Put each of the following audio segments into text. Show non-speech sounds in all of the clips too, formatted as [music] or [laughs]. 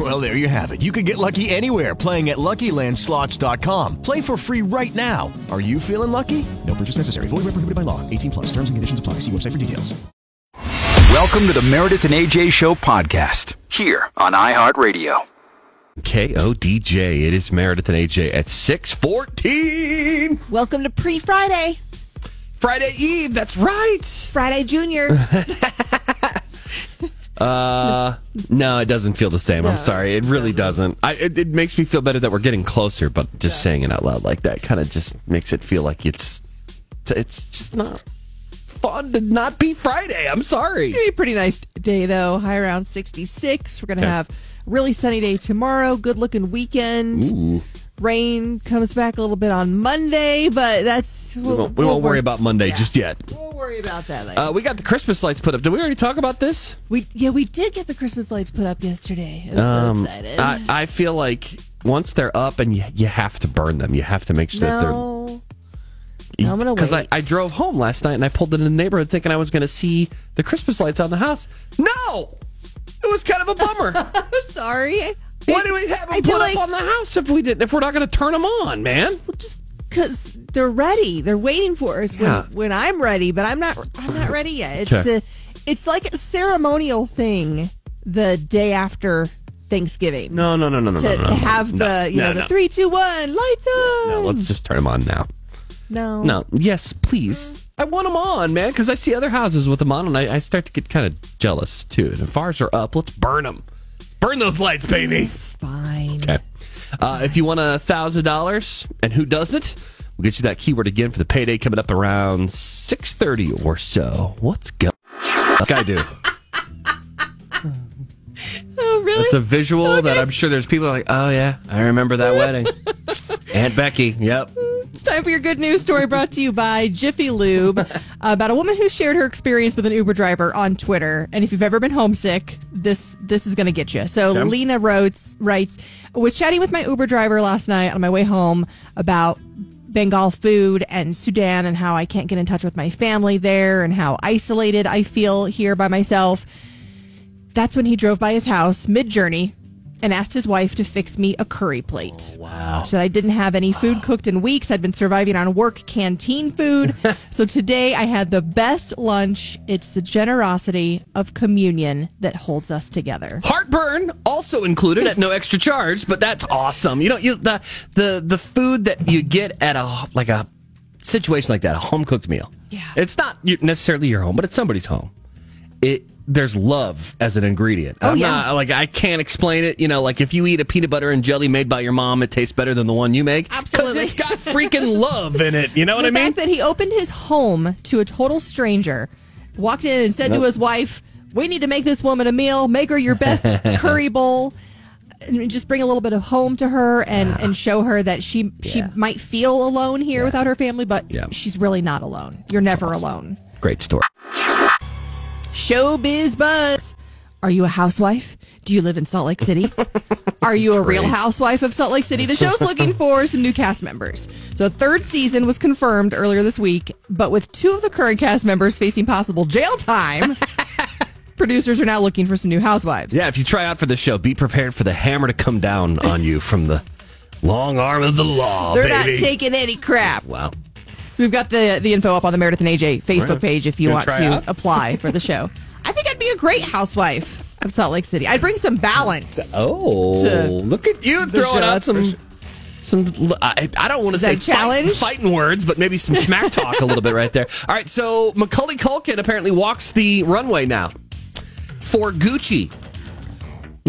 Well, there you have it. You can get lucky anywhere playing at LuckyLandSlots.com. Play for free right now. Are you feeling lucky? No purchase necessary. Void where prohibited by law. 18 plus. Terms and conditions apply. See website for details. Welcome to the Meredith and AJ Show podcast here on iHeartRadio. KODJ. It is Meredith and AJ at 614. Welcome to pre Friday. Friday Eve. That's right. Friday Junior. [laughs] Uh, no, it doesn't feel the same. I'm sorry. It really doesn't. I, it, it makes me feel better that we're getting closer, but just saying it out loud like that kind of just makes it feel like it's, it's just not fun to not be Friday. I'm sorry. It'll be a pretty nice day though. High around 66. We're going to Okay. have really sunny day tomorrow. Good looking weekend. Ooh. Rain comes back a little bit on Monday, but that's We won't, we won't worry about Monday just yet. Worry about that later. Uh, we got the Christmas lights put up. Did we already talk about this? we yeah, we did get the Christmas lights put up yesterday. I was Um, so excited. I, I feel like once they're up and you, you have to burn them, you have to make sure that they're no. No, I'm gonna Because I. I drove home last night and I pulled into the neighborhood thinking I was going to see the Christmas lights on the house. No! It was kind of a bummer. [laughs] Sorry. Why do we have I them feel put like- up on the house if we didn't? If we're not going to turn them on, man? Because they're ready. They're waiting for us when, Yeah. when I'm ready, but I'm not. I'm not ready yet. It's Okay. the. It's like a ceremonial thing the day after Thanksgiving No, no, no, no, no, to, no, no. to have No, the you no, know the three two one lights on. No, let's just turn them on now. no No, yes, please. I want them on, man, because I see other houses with them on, and I, I start to get kind of jealous too. And if ours are up, let's burn them. Burn those lights, baby. fine. Okay. Uh, if you want a thousand dollars, and who does it? We'll get you that keyword again for the payday coming up around six thirty or so. What's go? Like I do. [laughs] Oh really? It's a visual that I'm sure there's people like, oh yeah, I remember that [laughs] wedding. Aunt Becky. Yep. It's time for your good news story brought to you by Jiffy Lube about a woman who shared her experience with an Uber driver on Twitter. And if you've ever been homesick, this this is going to get you. So Okay. Lena writes, writes, was chatting with my Uber driver last night on my way home about Bengal food and Sudan and how I can't get in touch with my family there and how isolated I feel here by myself. That's when he drove by his house mid journey and asked his wife to fix me a curry plate. Oh, wow. Said I didn't have any food cooked in weeks. I'd been surviving on work canteen food. [laughs] so today I had the best lunch. It's the generosity of communion that holds us together. Heartburn also included at no [laughs] extra charge, but that's awesome. You know, you the the the food that you get at a like a situation like that, a home cooked meal. Yeah. It's not necessarily your home, but it's somebody's home. It there's love as an ingredient. Oh, I'm yeah. not like I can't explain it. You know, like if you eat a peanut butter and jelly made by your mom, it tastes better than the one you make. Absolutely. it's got freaking [laughs] love in it. You know what the I mean? The fact that he opened his home to a total stranger, walked in and said to his wife, "We need to make this woman a meal. Make her your best [laughs] curry bowl." And just bring a little bit of home to her and, and show her that she she might feel alone here without her family, but Yeah. she's really not alone. You're never alone. Great story. Showbiz buzz. Are you a housewife? Do you live in Salt Lake City? [laughs] Are you a real housewife of Salt Lake City? The show's looking for some new cast members. So a third season was confirmed earlier this week, but with two of the current cast members facing possible jail time, [laughs] producers are now looking for some new housewives. Yeah, if you try out for the show, be prepared for the hammer to come down on you from the long arm of the law, They're baby. not taking any crap. wow. So we've got the the info up on the Meredith and AJ Facebook Right. page if you Gonna want to out? apply for the show. [laughs] I think I'd be a great housewife of Salt Lake City. I'd bring some balance. Oh, look at you throwing show, out some some. I, I don't want to say that challenge? fight- fighting words, but maybe some smack [laughs] talk a little bit right there. All right, so Macaulay Culkin apparently walks the runway now for Gucci.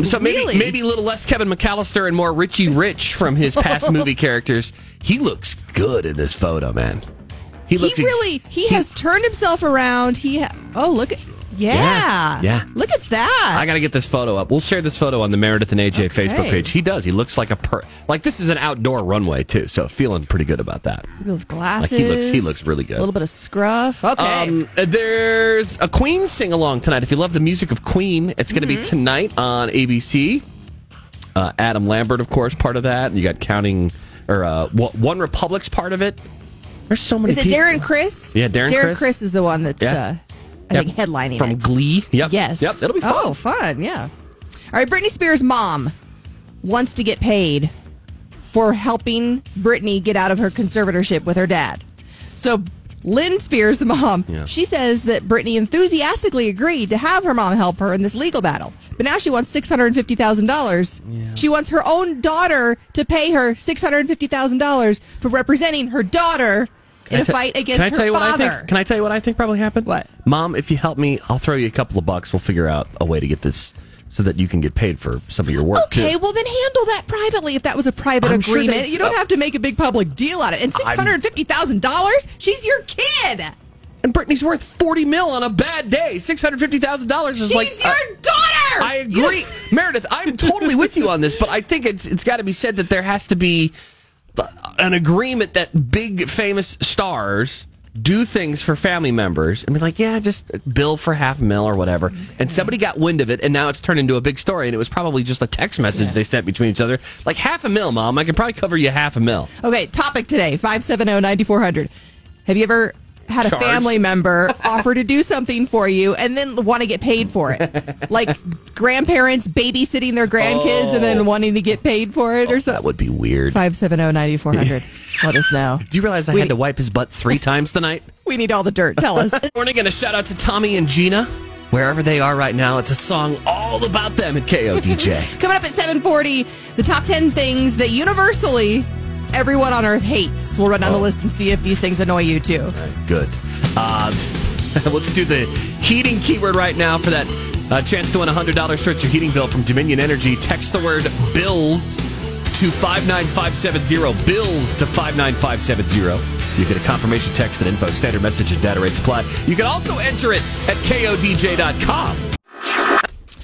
So maybe Really? maybe a little less Kevin McCallister and more Richie Rich from his past [laughs] movie characters. He looks good in this photo, man. He He looks ex- really he has turned himself around. He ha- oh look at Yeah. Yeah. Look at that. I got to get this photo up. We'll share this photo on the Meredith and AJ Okay. Facebook page. He does. He looks like a per like this is an outdoor runway too. So feeling pretty good about that. those glasses. Like he looks he looks really good. A little bit of scruff. Okay. Um, there's a Queen sing along tonight. If you love the music of Queen, it's going to Mm-hmm. be tonight on ABC. Uh, Adam Lambert, of course, part of that. And you got counting or uh, OneRepublic's part of it. There's so many. is it people. Darren Criss? Yeah, Darren Darren Criss. Chris is the one that's, Yeah. uh, I Yep. think, headlining from it. Glee. Yep. Yes. Yep. It'll be fun. Oh, fun. Yeah. All right. Britney Spears' mom wants to get paid for helping Britney get out of her conservatorship with her dad. So, Lynn Spears, the mom, Yeah. she says that Britney enthusiastically agreed to have her mom help her in this legal battle. But now she wants $650,000. She wants her own daughter to pay her $650,000 for representing her daughter in a I fight against Can I tell you what. I think? Can I tell you what I think probably happened? What? Mom, if you help me, I'll throw you a couple of bucks. We'll figure out a way to get this so that you can get paid for some of your work Okay, too. well then handle that privately if that was a private I'm sure agreement. they- you don't have to make a big public deal out of it. And six hundred fifty thousand dollars? She's your kid. And Britney's worth forty mil on a bad day. Six hundred fifty thousand dollars is She's like your uh, daughter. I agree, Meredith. I'm totally with you on this, but I think it's it's got to be said that there has to be an agreement that big famous stars do things for family members and be like, yeah, just bill for half a mil or whatever. And somebody got wind of it, and now it's turned into a big story. And it was probably just a text message they sent between each other, like half a mil, mom. I can probably cover you half a mil. Okay, topic today, 570-9400. Have you ever had a family member offer to do something for you and then want to get paid for it? [laughs] like grandparents babysitting their grandkids and then oh. wanting to get paid for it or oh, something. That would be weird. 570-9400. [laughs] Let us know. Do you realize I We- had to wipe his butt three [laughs] times tonight? We need all the dirt. Tell us. morning and a shout out to Tommy and Gina. Wherever they are right now, it's a song all about them at KODJ. Coming up at 740, the top 10 things that universally everyone on earth hates. We'll run down the list and see if these things annoy you too. Good. Uh, [laughs] let's do the heating keyword right now for that uh, chance to win $100 towards your heating bill from Dominion Energy. Text the word bills to 59570. Bills to 59570. You get a confirmation text and info, standard message, and data rate supply. You can also enter it at kodj.com.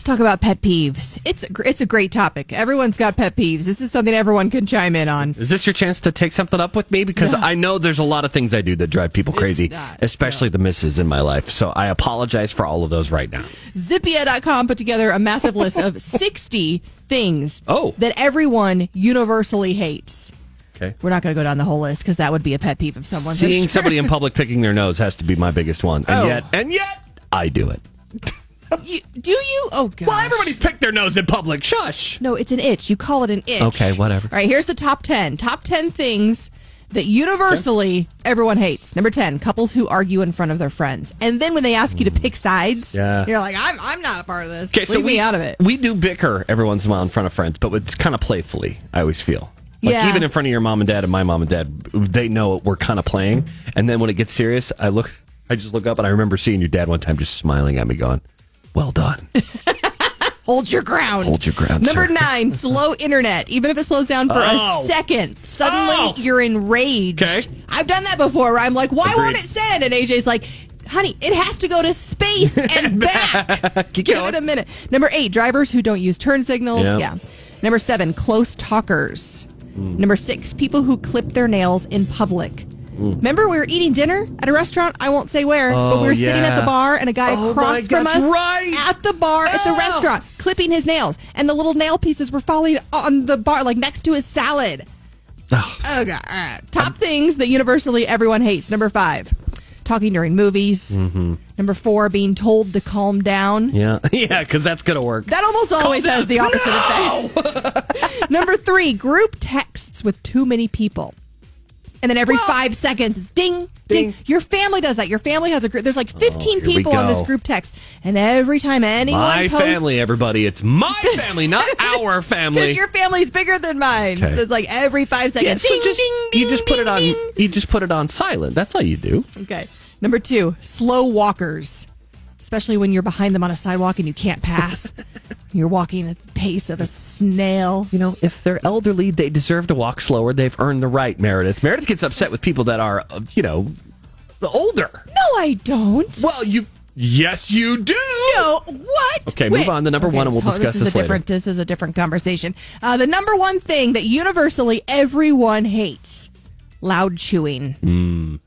Talk about pet peeves. It's a, it's a great topic. Everyone's got pet peeves. This is something everyone can chime in on. Is this your chance to take something up with me? Because I know there's a lot of things I do that drive people crazy, not, especially the misses in my life. So I apologize for all of those right now. Zippia.com put together a massive list of [laughs] 60 things Oh. that everyone universally hates. Okay. We're not going to go down the whole list because that would be a pet peeve of someone's. Seeing somebody in public picking their nose has to be my biggest one. And Oh. yet, and yet, I do it. [laughs] You, do you? Oh, God. Well, everybody's picked their nose in public. Shush. No, it's an itch. You call it an itch. Okay, whatever. All right, here's the top 10. Top 10 things that universally everyone hates. Number 10, couples who argue in front of their friends. And then when they ask you to pick sides, Yeah. you're like, I'm, I'm not a part of this. Okay, so Leave we me out of it. We do bicker every once in a while in front of friends, but it's kind of playfully. I always feel. Like Yeah. even in front of your mom and dad and my mom and dad, they know we're kind of playing. And then when it gets serious, I look, I just look up and I remember seeing your dad one time just smiling at me, going, "Well done." [laughs] Hold your ground. Hold your ground, Number sir. nine, slow [laughs] internet. Even if it slows down for Oh. a second, suddenly Oh. you're enraged. Okay. I've done that before where I'm like, why Agreed. won't it send? And AJ's like, honey, it has to go to space [laughs] and back. Give going. it a minute. Number eight, drivers who don't use turn signals. Yeah. Yeah. Number seven, close talkers. Hmm. Number six, people who clip their nails in public. Mm. Remember, we were eating dinner at a restaurant. I won't say where, but Oh, we were oh, sitting at the bar, and a guy Oh, across from us right. at the bar at the Oh. restaurant, clipping his nails, and the little nail pieces were falling on the bar, like next to his salad. Oh. Oh god! All right. Top things that universally everyone hates. Number five, talking during movies. Mm-hmm. Number four, being told to calm down. Yeah, [laughs] yeah, because that's gonna work. That almost always has the opposite effect. [laughs] Number three, group texts with too many people. And then every five seconds, it's ding, ding, Ding. Your family does that. Your family has a group. There's like 15 here we people on this group text. And every time anyone My posts, family, everybody. It's my [laughs] family, not our family. Because your family's bigger than mine. Okay. So it's like every five yeah, seconds. so ding, just, ding, you ding, just put it on. ding. You just put it on silent. That's all you do. Okay. Number two, slow walkers. Especially when you're behind them on a sidewalk and you can't pass. [laughs] you're walking at the pace of a snail. You know, if they're elderly, they deserve to walk slower. They've earned the right, Meredith. Meredith gets upset with people that are, uh, you know, older. No, I don't. Well, you Yes, you do. No, what? Okay, move on to number one and we'll discuss this. this Is a later. different, this is a different conversation. Uh, the number one thing that universally everyone hates: loud chewing.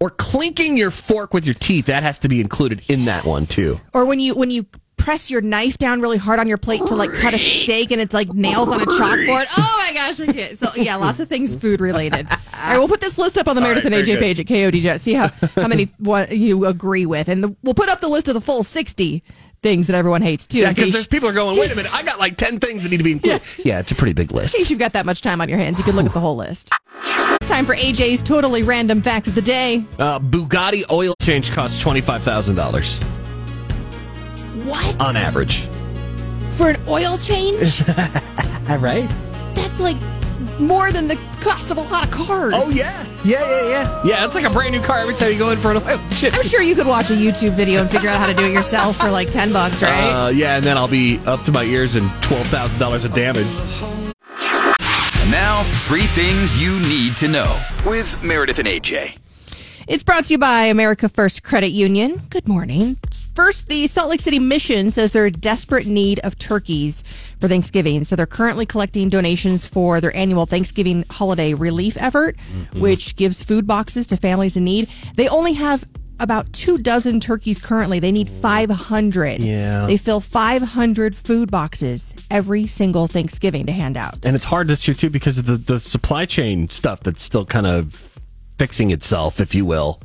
Or clinking your fork with your teeth. That has to be included in that one too. or when you when you press your knife down really hard on your plate to like cut a steak and it's like nails on a chalkboard. Oh my gosh, I can't. So yeah, lots of things food related. [laughs] All right, we'll put this list up on the Meredith right, and very AJ page at KODJ. See how how many what you agree with, and the, we'll put up the list of the full sixty things that everyone hates too. Yeah, because there's people are going. Wait a minute, I got like ten things that need to be included. Yeah, it's a pretty big in list. case you've got that much time on your hands, you can look at the whole list. It's time for AJ's totally random fact of the day. Uh, Bugatti oil change costs twenty five thousand dollars What on average. for an oil change? [laughs] right? That's like more than the cost of a lot of cars. Oh yeah, yeah, yeah, yeah. Yeah, it's like a brand new car every time you go in for an oil change. I'm sure you could watch a YouTube video and figure out how to do it yourself for like 10 bucks, right? Uh, yeah, and then I'll be up to my ears in twelve thousand dollars of damage. And now, three things you need to know with Meredith and AJ. It's brought to you by America First Credit Union. Good morning. First, the Salt Lake City Mission says they're in desperate need of turkeys for Thanksgiving. So they're currently collecting donations for their annual Thanksgiving holiday relief effort, mm-hmm. which gives food boxes to families in need. They only have about two dozen turkeys currently. They need 500. Yeah. They fill 500 food boxes every single Thanksgiving to hand out. And it's hard this year too because of the, the supply chain stuff that's still kind of fixing itself, if you will.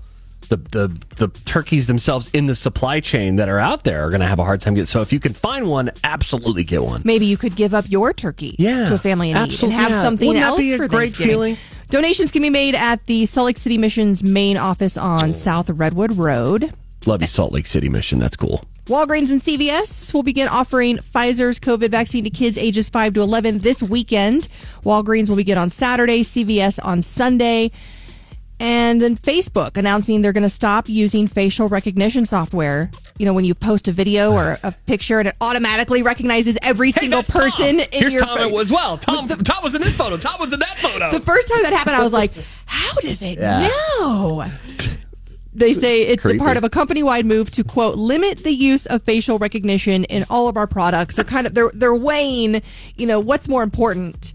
The, the the turkeys themselves in the supply chain that are out there are going to have a hard time getting. So if you can find one, absolutely get one. maybe you could give up your turkey Yeah, to a family in need and have yeah. something Wouldn't that else be a for great Thanksgiving. feeling? Donations can be made at the Salt Lake City Mission's main office on South Redwood Road. Love you, Salt Lake City Mission. That's cool. Walgreens and CVS will begin offering Pfizer's COVID vaccine to kids ages 5 to 11 this weekend. Walgreens will begin on Saturday, CVS on Sunday. And then Facebook announcing they're going to stop using facial recognition software. You know, when you post a video or a picture and it automatically recognizes every single that's Tom. person in your. Here's your Tom as well. Tom, Tom was in this photo. Tom was in that photo. the first time that happened, I was like, how does it know? They say it's a Creepy. part of a company-wide move to quote limit the use of facial recognition in all of our products. They're kind of they're they're weighing, you know, what's more important,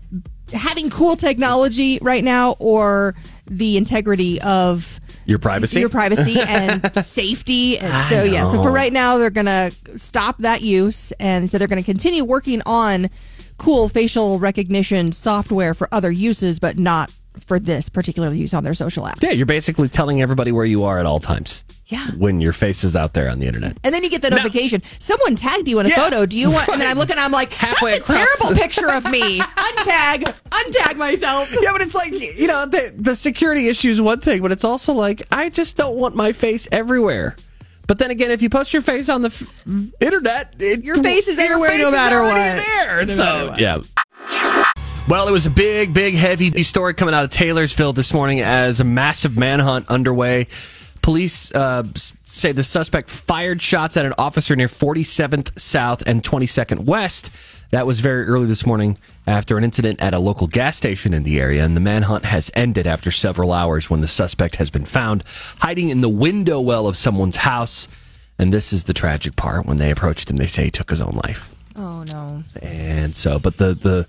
having cool technology right now or the integrity of Your privacy? your privacy [laughs] and safety. And so yeah, so for right now they're gonna stop that use, and so they're gonna continue working on cool facial recognition software for other uses, but not for this particular use on their social apps. Yeah, you're basically telling everybody where you are at all times. Yeah. When your face is out there on the internet. And then you get the notification. Someone tagged you in a Yeah, photo. Do you want? And then I'm looking. I'm like, Halfway that's a terrible [laughs] picture of me. Untag. Untag myself. [laughs] Yeah, but it's like you know the the security issue is one thing, but it's also like I just don't want my face everywhere. But then again, if you post your face on the f- internet, it, Your face is everywhere face no matter what. There, No so matter what. yeah. Well, it was a big, big, heavy story coming out of Taylorsville this morning as a massive manhunt underway. Police uh, say the suspect fired shots at an officer near 47th South and 22nd West. That was very early this morning after an incident at a local gas station in the area, and the manhunt has ended after several hours when the suspect has been found hiding in the window well of someone's house. And this is the tragic part. When they approached him, they say he took his own life. Oh no. And so, but the the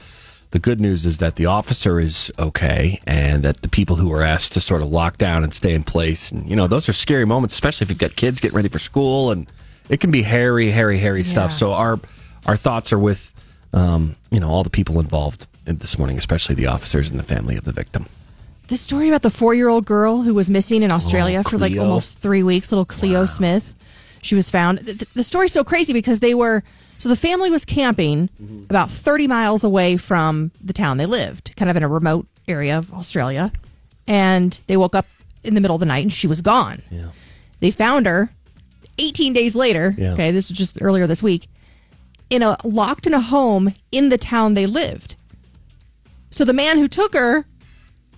the good news is that the officer is okay, and that the people who were asked to sort of lock down and stay in place, and you know, those are scary moments, especially if you've got kids getting ready for school, and it can be hairy, hairy, hairy stuff. So our our thoughts are with um, you know all the people involved in this morning, especially the officers and the family of the victim. The story about the four-year-old girl who was missing in Australia Oh, for like almost three weeks, little Cleo Smith. She was found. The- the story's so crazy because they were so the family was camping Mm-hmm. about 30 miles away from the town they lived, kind of in a remote area of Australia, and they woke up in the middle of the night and she was gone. Yeah. They found her 18 days later. Yeah. Okay, this is just earlier this week in a locked in a home in the town they lived. So the man who took her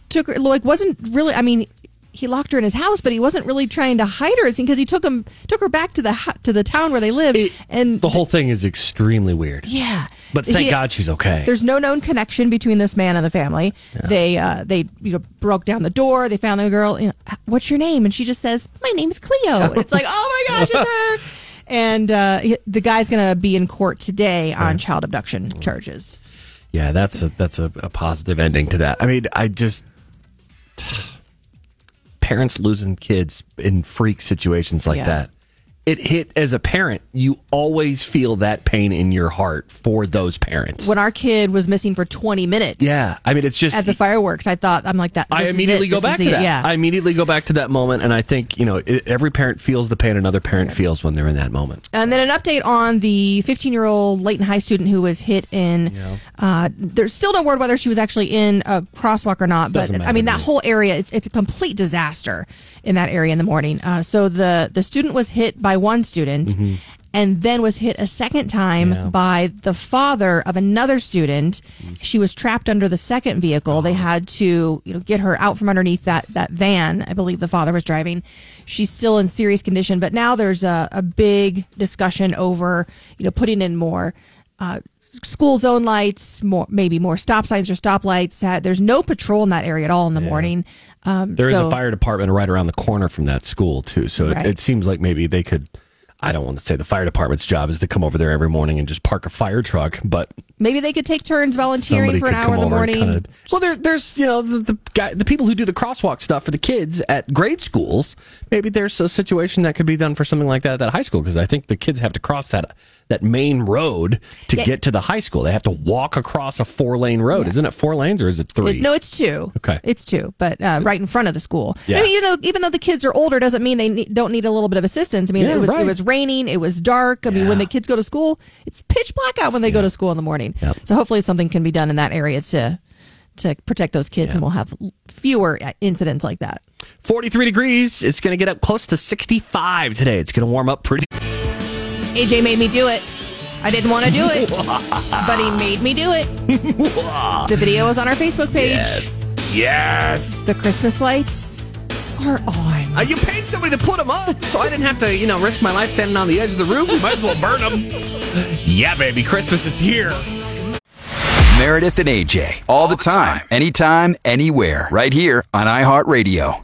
took her like wasn't really I mean he locked her in his house, but he wasn't really trying to hide her. It seemed because he took him took her back to the to the town where they live, It- and the whole thing is extremely weird. yeah. But thank He- God she's okay. There's no known connection between this man and the family. They uh, they you know broke down the door. They found the girl. You know, what's your name? And she just says, "My name's Cleo." And [laughs] it's like, oh my gosh, it's her. And uh, the guy's gonna be in court today on child abduction charges. Yeah, that's a that's a, a positive ending to that. I mean, I just parents losing kids in freak situations like Yeah. that. It hit as a parent, you always feel that pain in your heart for those parents. When our kid was missing for 20 minutes, yeah, I mean, it's just at the fireworks, I thought I'm like that. I immediately go This is back to that. Yeah, I immediately go back to that moment, and I think you know it, every parent feels the pain another parent feels when they're in that moment. And then an update on the 15 year old Layton High student who was hit in. Uh, there's still no word whether she was actually in a crosswalk or not, but I mean that me. whole area it's it's a complete disaster in that area in the morning. Uh, so the the student was hit by one student. And then was hit a second time Mm-hmm. Yeah. by the father of another student. She was trapped under the second vehicle. They Uh-huh. had to, you know, get her out from underneath that that van. I believe the father was driving. She's still in serious condition, but now there's a, a big discussion over, you know, putting in more uh, school zone lights, more maybe more stop signs or stoplights. Uh, there's no patrol in that area at all in the morning. Um, There is so- a fire department right around the corner from that school too, so Right. it, it seems like maybe they could. I don't want to say the fire department's job is to come over there every morning and just park a fire truck, but Maybe they could take turns volunteering for an hour in the morning. kinda- well, there, there's you know the the, guy, the people who do the crosswalk stuff for the kids at grade schools. Maybe there's a situation that could be done for something like that at that high school because I think the kids have to cross that that main road to Yeah. get to the high school. They have to walk across a four lane road. Isn't it four lanes or is it three? It's, no, it's two. Okay. it's two, but uh, right in front of the school. Yeah. I mean, you know, even though the kids are older, doesn't mean they need, don't need a little bit of assistance. I mean, Yeah, it was right. it was raining, it was dark. I mean, when the kids go to school, it's pitch black out when they go to school in the morning. Yep. So hopefully, something can be done in that area to to protect those kids, and we'll have fewer uh, incidents like that. 43 degrees. It's going to get up close to 65 today. It's going to warm up pretty. AJ made me do it. I didn't want to do it, [laughs] but he made me do it. the video is on our Facebook page. Yes. Yes. The Christmas lights are on. Uh, you paid somebody to put them up, so I didn't have to, you know, risk my life standing on the edge of the roof. Might as well burn them. [laughs] yeah, baby, Christmas is here. Meredith and AJ, all the time, anytime, anywhere, right here on iHeartRadio.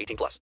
18 plus.